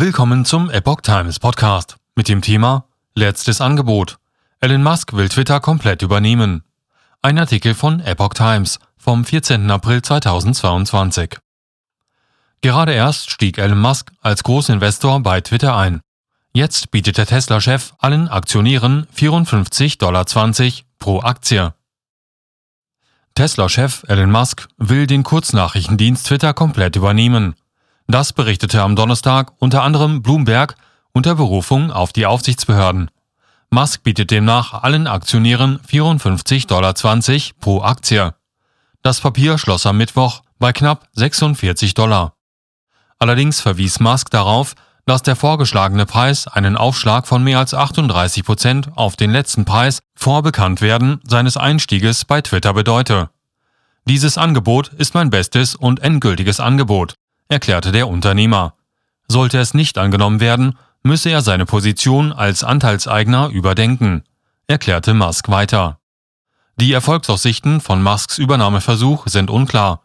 Willkommen zum Epoch Times Podcast mit dem Thema Letztes Angebot. Elon Musk will Twitter komplett übernehmen. Ein Artikel von Epoch Times vom 14. April 2022. Gerade erst stieg Elon Musk als Großinvestor bei Twitter ein. Jetzt bietet der Tesla-Chef allen Aktionären 54,20 Dollar pro Aktie. Tesla-Chef Elon Musk will den Kurznachrichtendienst Twitter komplett übernehmen. Das berichtete am Donnerstag unter anderem Bloomberg unter Berufung auf die Aufsichtsbehörden. Musk bietet demnach allen Aktionären 54,20 Dollar pro Aktie. Das Papier schloss am Mittwoch bei knapp 46 Dollar. Allerdings verwies Musk darauf, dass der vorgeschlagene Preis einen Aufschlag von mehr als 38 Prozent auf den letzten Preis vor Bekanntwerden seines Einstieges bei Twitter bedeute. Dieses Angebot ist mein bestes und endgültiges Angebot, erklärte der Unternehmer. Sollte es nicht angenommen werden, müsse er seine Position als Anteilseigner überdenken, erklärte Musk weiter. Die Erfolgsaussichten von Musks Übernahmeversuch sind unklar.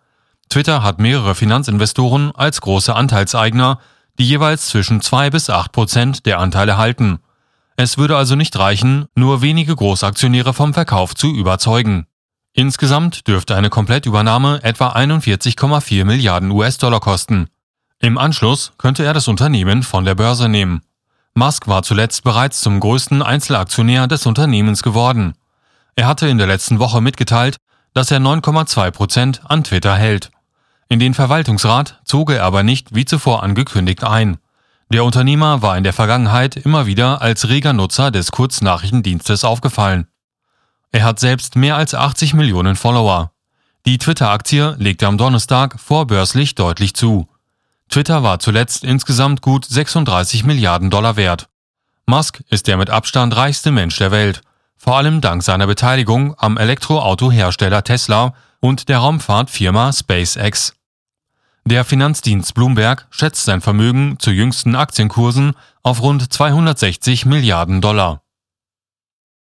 Twitter hat mehrere Finanzinvestoren als große Anteilseigner, die jeweils zwischen zwei bis acht Prozent der Anteile halten. Es würde also nicht reichen, nur wenige Großaktionäre vom Verkauf zu überzeugen. Insgesamt dürfte eine Komplettübernahme etwa 41,4 Milliarden US-Dollar kosten. Im Anschluss könnte er das Unternehmen von der Börse nehmen. Musk war zuletzt bereits zum größten Einzelaktionär des Unternehmens geworden. Er hatte in der letzten Woche mitgeteilt, dass er 9,2 Prozent an Twitter hält. In den Verwaltungsrat zog er aber nicht wie zuvor angekündigt ein. Der Unternehmer war in der Vergangenheit immer wieder als reger Nutzer des Kurznachrichtendienstes aufgefallen. Er hat selbst mehr als 80 Millionen Follower. Die Twitter-Aktie legte am Donnerstag vorbörslich deutlich zu. Twitter war zuletzt insgesamt gut 36 Milliarden Dollar wert. Musk ist der mit Abstand reichste Mensch der Welt, vor allem dank seiner Beteiligung am Elektroautohersteller Tesla und der Raumfahrtfirma SpaceX. Der Finanzdienst Bloomberg schätzt sein Vermögen zu jüngsten Aktienkursen auf rund 260 Milliarden Dollar.